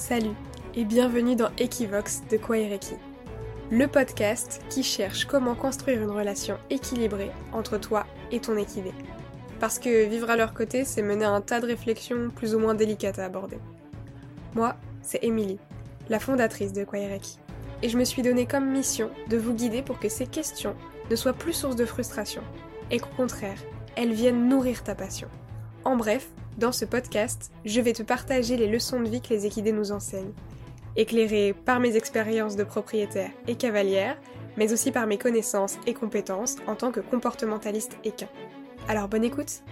Salut et bienvenue dans Equivox de Kwaireki, le podcast qui cherche comment construire une relation équilibrée entre toi et ton équidé. Parce que vivre à leur côté, c'est mener un tas de réflexions plus ou moins délicates à aborder. Moi, c'est Émilie, la fondatrice de Kwaireki, et je me suis donné comme mission de vous guider pour que ces questions ne soient plus source de frustration, et qu'au contraire, elles viennent nourrir ta passion. En bref, dans ce podcast, je vais te partager les leçons de vie que les équidés nous enseignent, éclairées par mes expériences de propriétaire et cavalière, mais aussi par mes connaissances et compétences en tant que comportementaliste équin. Alors bonne écoute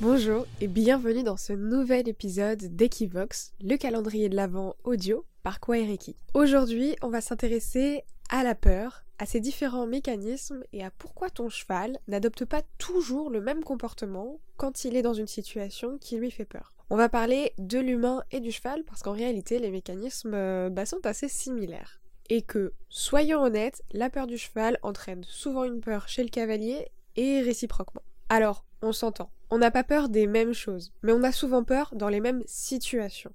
Bonjour et bienvenue dans ce nouvel épisode d'Equivox, le calendrier de l'Avent audio par Kwaereki. Aujourd'hui, on va s'intéresser à la peur, à ses différents mécanismes et à pourquoi ton cheval n'adopte pas toujours le même comportement quand il est dans une situation qui lui fait peur. On va parler de l'humain et du cheval parce qu'en réalité les mécanismes euh, bah, sont assez similaires. Et que, soyons honnêtes, la peur du cheval entraîne souvent une peur chez le cavalier et réciproquement. Alors, on s'entend. On n'a pas peur des mêmes choses, mais on a souvent peur dans les mêmes situations.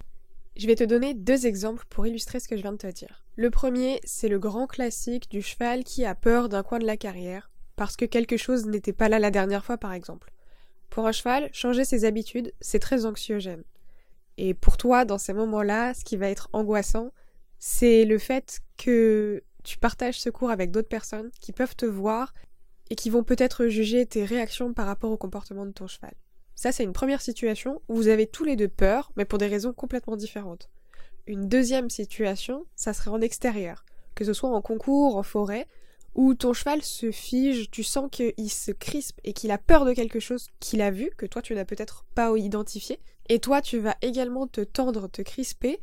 Je vais te donner deux exemples pour illustrer ce que je viens de te dire. Le premier, c'est le grand classique du cheval qui a peur d'un coin de la carrière, parce que quelque chose n'était pas là la dernière fois par exemple. Pour un cheval, changer ses habitudes, c'est très anxiogène. Et pour toi, dans ces moments-là, ce qui va être angoissant, c'est le fait que tu partages ce cours avec d'autres personnes qui peuvent te voir et qui vont peut-être juger tes réactions par rapport au comportement de ton cheval. Ça, c'est une première situation où vous avez tous les deux peur, mais pour des raisons complètement différentes. Une deuxième situation, ça serait en extérieur, que ce soit en concours, en forêt, où ton cheval se fige, tu sens qu'il se crispe et qu'il a peur de quelque chose qu'il a vu, que toi tu n'as peut-être pas identifié, et toi tu vas également te tendre, te crisper,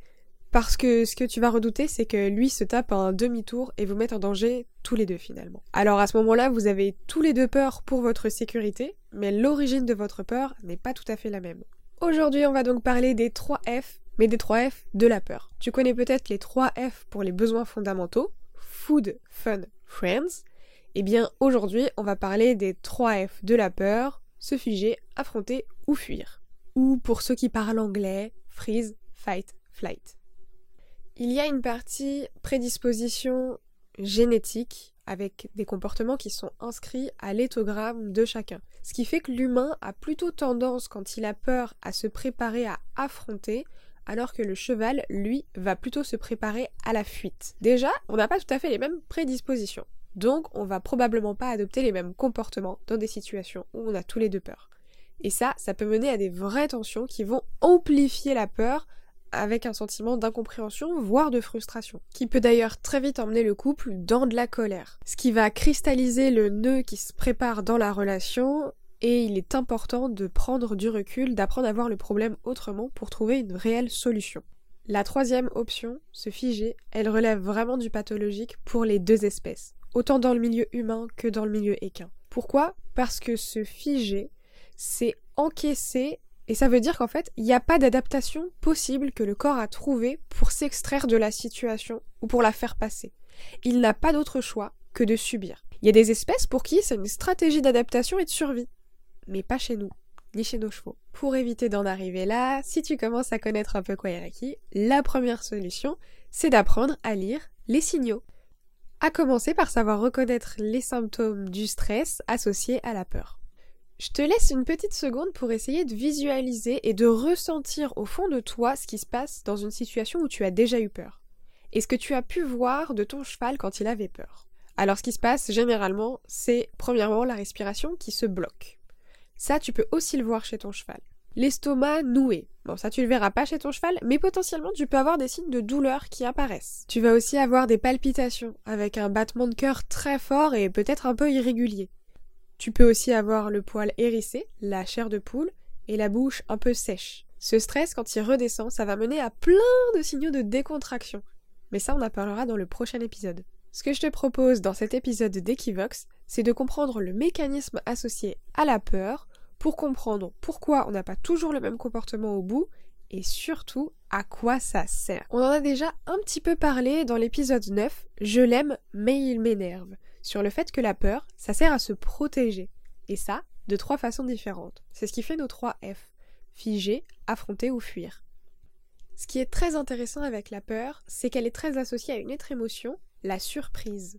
parce que ce que tu vas redouter, c'est que lui se tape un demi-tour et vous mette en danger tous les deux finalement. Alors à ce moment-là, vous avez tous les deux peur pour votre sécurité, mais l'origine de votre peur n'est pas tout à fait la même. Aujourd'hui, on va donc parler des 3 F, mais des 3 F de la peur. Tu connais peut-être les 3 F pour les besoins fondamentaux, food, fun, friends. Eh bien, aujourd'hui, on va parler des 3 F de la peur, se figer, affronter ou fuir. Ou pour ceux qui parlent anglais, freeze, fight, flight. Il y a une partie prédisposition génétique avec des comportements qui sont inscrits à l'éthogramme de chacun. Ce qui fait que l'humain a plutôt tendance, quand il a peur, à se préparer à affronter, alors que le cheval, lui, va plutôt se préparer à la fuite. Déjà, on n'a pas tout à fait les mêmes prédispositions. Donc, on va probablement pas adopter les mêmes comportements dans des situations où on a tous les deux peur. Et ça, ça peut mener à des vraies tensions qui vont amplifier la peur avec un sentiment d'incompréhension, voire de frustration, qui peut d'ailleurs très vite emmener le couple dans de la colère, ce qui va cristalliser le nœud qui se prépare dans la relation, et il est important de prendre du recul, d'apprendre à voir le problème autrement pour trouver une réelle solution. La troisième option, se figer, elle relève vraiment du pathologique pour les deux espèces, autant dans le milieu humain que dans le milieu équin. Pourquoi? Parce que se figer, c'est encaisser et ça veut dire qu'en fait, il n'y a pas d'adaptation possible que le corps a trouvé pour s'extraire de la situation ou pour la faire passer. Il n'a pas d'autre choix que de subir. Il y a des espèces pour qui c'est une stratégie d'adaptation et de survie. Mais pas chez nous, ni chez nos chevaux. Pour éviter d'en arriver là, si tu commences à connaître un peu Kwairaki, la première solution, c'est d'apprendre à lire les signaux. À commencer par savoir reconnaître les symptômes du stress associés à la peur. Je te laisse une petite seconde pour essayer de visualiser et de ressentir au fond de toi ce qui se passe dans une situation où tu as déjà eu peur. Et ce que tu as pu voir de ton cheval quand il avait peur. Alors ce qui se passe généralement, c'est premièrement la respiration qui se bloque. Ça, tu peux aussi le voir chez ton cheval. L'estomac noué. Bon, ça tu le verras pas chez ton cheval, mais potentiellement tu peux avoir des signes de douleur qui apparaissent. Tu vas aussi avoir des palpitations, avec un battement de cœur très fort et peut-être un peu irrégulier. Tu peux aussi avoir le poil hérissé, la chair de poule, et la bouche un peu sèche. Ce stress, quand il redescend, ça va mener à plein de signaux de décontraction. Mais ça, on en parlera dans le prochain épisode. Ce que je te propose dans cet épisode d'Equivox, c'est de comprendre le mécanisme associé à la peur pour comprendre pourquoi on n'a pas toujours le même comportement au bout et surtout à quoi ça sert. On en a déjà un petit peu parlé dans l'épisode 9, Je l'aime mais il m'énerve sur le fait que la peur, ça sert à se protéger. Et ça, de trois façons différentes. C'est ce qui fait nos trois F. Figer, affronter ou fuir. Ce qui est très intéressant avec la peur, c'est qu'elle est très associée à une autre émotion, la surprise.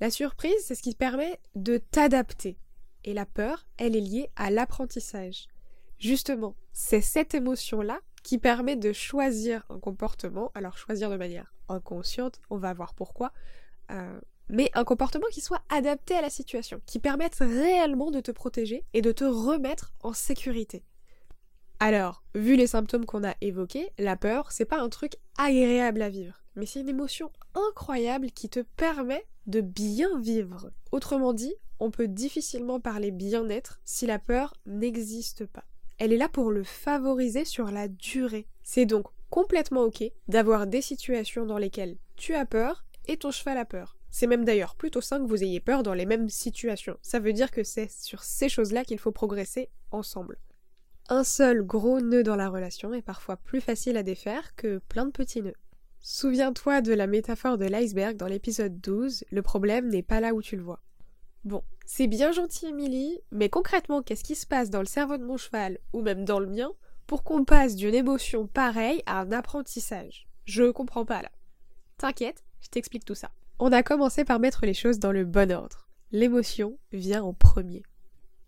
La surprise, c'est ce qui permet de t'adapter. Et la peur, elle est liée à l'apprentissage. Justement, c'est cette émotion-là qui permet de choisir un comportement, alors choisir de manière inconsciente, on va voir pourquoi, euh, mais un comportement qui soit adapté à la situation, qui permette réellement de te protéger et de te remettre en sécurité. Alors, vu les symptômes qu'on a évoqués, la peur, c'est pas un truc agréable à vivre, mais c'est une émotion incroyable qui te permet de bien vivre. Autrement dit, on peut difficilement parler bien-être si la peur n'existe pas. Elle est là pour le favoriser sur la durée. C'est donc complètement ok d'avoir des situations dans lesquelles tu as peur et ton cheval a peur. C'est même d'ailleurs plutôt sain que vous ayez peur dans les mêmes situations. Ça veut dire que c'est sur ces choses-là qu'il faut progresser ensemble. Un seul gros nœud dans la relation est parfois plus facile à défaire que plein de petits nœuds. Souviens-toi de la métaphore de l'iceberg dans l'épisode 12, le problème n'est pas là où tu le vois. Bon, c'est bien gentil Emily, mais concrètement, qu'est-ce qui se passe dans le cerveau de mon cheval, ou même dans le mien, pour qu'on passe d'une émotion pareille à un apprentissage? Je comprends pas là. T'inquiète, je t'explique tout ça. On a commencé par mettre les choses dans le bon ordre. L'émotion vient en premier.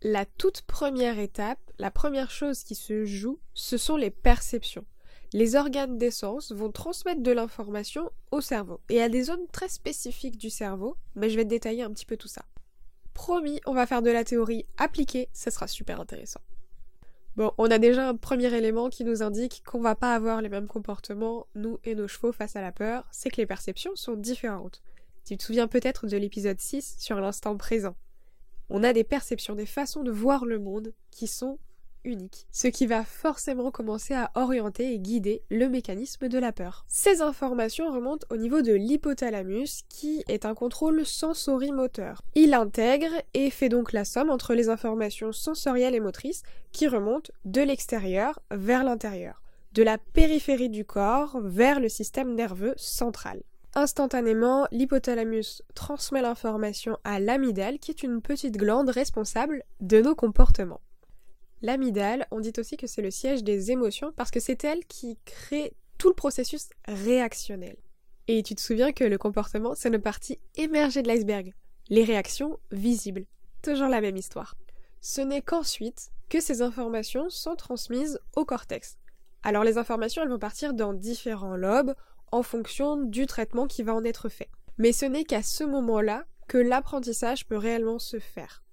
La toute première étape, la première chose qui se joue, ce sont les perceptions. Les organes d'essence vont transmettre de l'information au cerveau et à des zones très spécifiques du cerveau, mais je vais détailler un petit peu tout ça. Promis, on va faire de la théorie appliquée, ce sera super intéressant. Bon, on a déjà un premier élément qui nous indique qu'on va pas avoir les mêmes comportements, nous et nos chevaux, face à la peur, c'est que les perceptions sont différentes. Tu te souviens peut-être de l'épisode 6 sur l'instant présent. On a des perceptions, des façons de voir le monde qui sont uniques, ce qui va forcément commencer à orienter et guider le mécanisme de la peur. Ces informations remontent au niveau de l'hypothalamus qui est un contrôle sensorimoteur. Il intègre et fait donc la somme entre les informations sensorielles et motrices qui remontent de l'extérieur vers l'intérieur, de la périphérie du corps vers le système nerveux central. Instantanément, l'hypothalamus transmet l'information à l'amygdale qui est une petite glande responsable de nos comportements. L'amygdale, on dit aussi que c'est le siège des émotions parce que c'est elle qui crée tout le processus réactionnel. Et tu te souviens que le comportement, c'est une partie émergée de l'iceberg. Les réactions visibles. Toujours la même histoire. Ce n'est qu'ensuite que ces informations sont transmises au cortex. Alors les informations, elles vont partir dans différents lobes en fonction du traitement qui va en être fait. Mais ce n'est qu'à ce moment-là que l'apprentissage peut réellement se faire.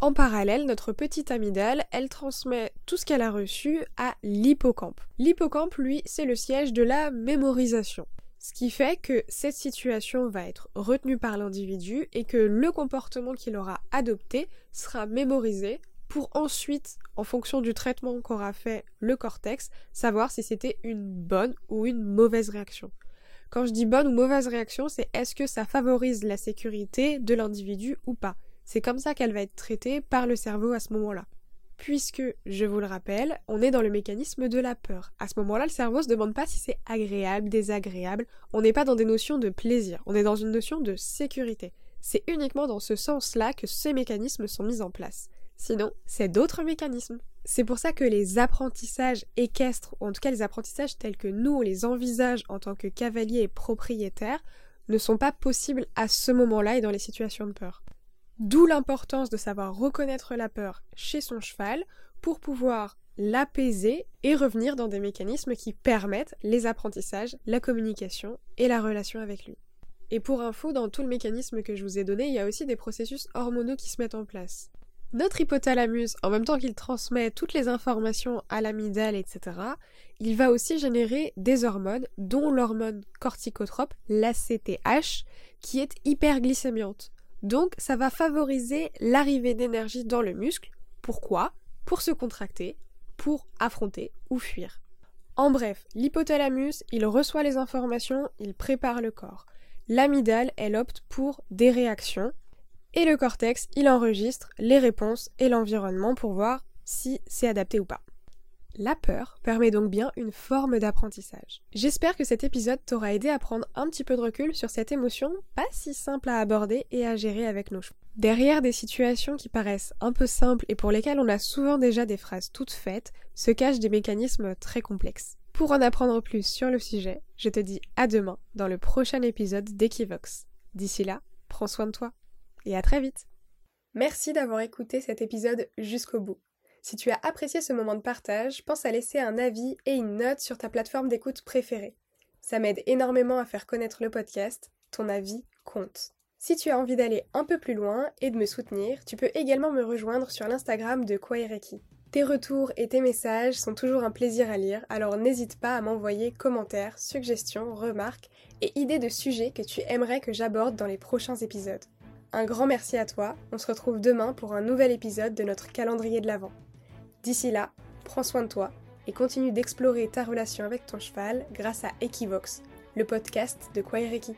En parallèle, notre petite amygdale, elle transmet tout ce qu'elle a reçu à l'hippocampe. L'hippocampe, lui, c'est le siège de la mémorisation. Ce qui fait que cette situation va être retenue par l'individu et que le comportement qu'il aura adopté sera mémorisé pour ensuite, en fonction du traitement qu'aura fait le cortex, savoir si c'était une bonne ou une mauvaise réaction. Quand je dis bonne ou mauvaise réaction, c'est est-ce que ça favorise la sécurité de l'individu ou pas? C'est comme ça qu'elle va être traitée par le cerveau à ce moment-là. Puisque, je vous le rappelle, on est dans le mécanisme de la peur. À ce moment-là, le cerveau se demande pas si c'est agréable, désagréable. On n'est pas dans des notions de plaisir, on est dans une notion de sécurité. C'est uniquement dans ce sens-là que ces mécanismes sont mis en place. Sinon, c'est d'autres mécanismes. C'est pour ça que les apprentissages équestres, ou en tout cas les apprentissages tels que nous on les envisage en tant que cavaliers et propriétaires, ne sont pas possibles à ce moment-là et dans les situations de peur. D'où l'importance de savoir reconnaître la peur chez son cheval pour pouvoir l'apaiser et revenir dans des mécanismes qui permettent les apprentissages, la communication et la relation avec lui. Et pour info, dans tout le mécanisme que je vous ai donné, il y a aussi des processus hormonaux qui se mettent en place. Notre hypothalamus, en même temps qu'il transmet toutes les informations à l'amygdale, etc., il va aussi générer des hormones, dont l'hormone corticotrope, l'ACTH, qui est hyperglycémiante. Donc ça va favoriser l'arrivée d'énergie dans le muscle. Pourquoi? Pour se contracter, pour affronter ou fuir. En bref, l'hypothalamus, il reçoit les informations, il prépare le corps. L'amygdale, elle opte pour des réactions, et le cortex, il enregistre les réponses et l'environnement pour voir si c'est adapté ou pas. La peur permet donc bien une forme d'apprentissage. J'espère que cet épisode t'aura aidé à prendre un petit peu de recul sur cette émotion pas si simple à aborder et à gérer avec nos chevaux. Derrière des situations qui paraissent un peu simples et pour lesquelles on a souvent déjà des phrases toutes faites, se cachent des mécanismes très complexes. Pour en apprendre plus sur le sujet, je te dis à demain dans le prochain épisode d'Equivox. D'ici là, prends soin de toi et à très vite. Merci d'avoir écouté cet épisode jusqu'au bout. Si tu as apprécié ce moment de partage, pense à laisser un avis et une note sur ta plateforme d'écoute préférée. Ça m'aide énormément à faire connaître le podcast, ton avis compte. Si tu as envie d'aller un peu plus loin et de me soutenir, tu peux également me rejoindre sur l'Instagram de Kwaireki. Tes retours et tes messages sont toujours un plaisir à lire, alors n'hésite pas à m'envoyer commentaires, suggestions, remarques et idées de sujets que tu aimerais que j'aborde dans les prochains épisodes. Un grand merci à toi, on se retrouve demain pour un nouvel épisode de notre calendrier de l'Avent. D'ici là, prends soin de toi et continue d'explorer ta relation avec ton cheval grâce à Equivox, le podcast de Kwaireki.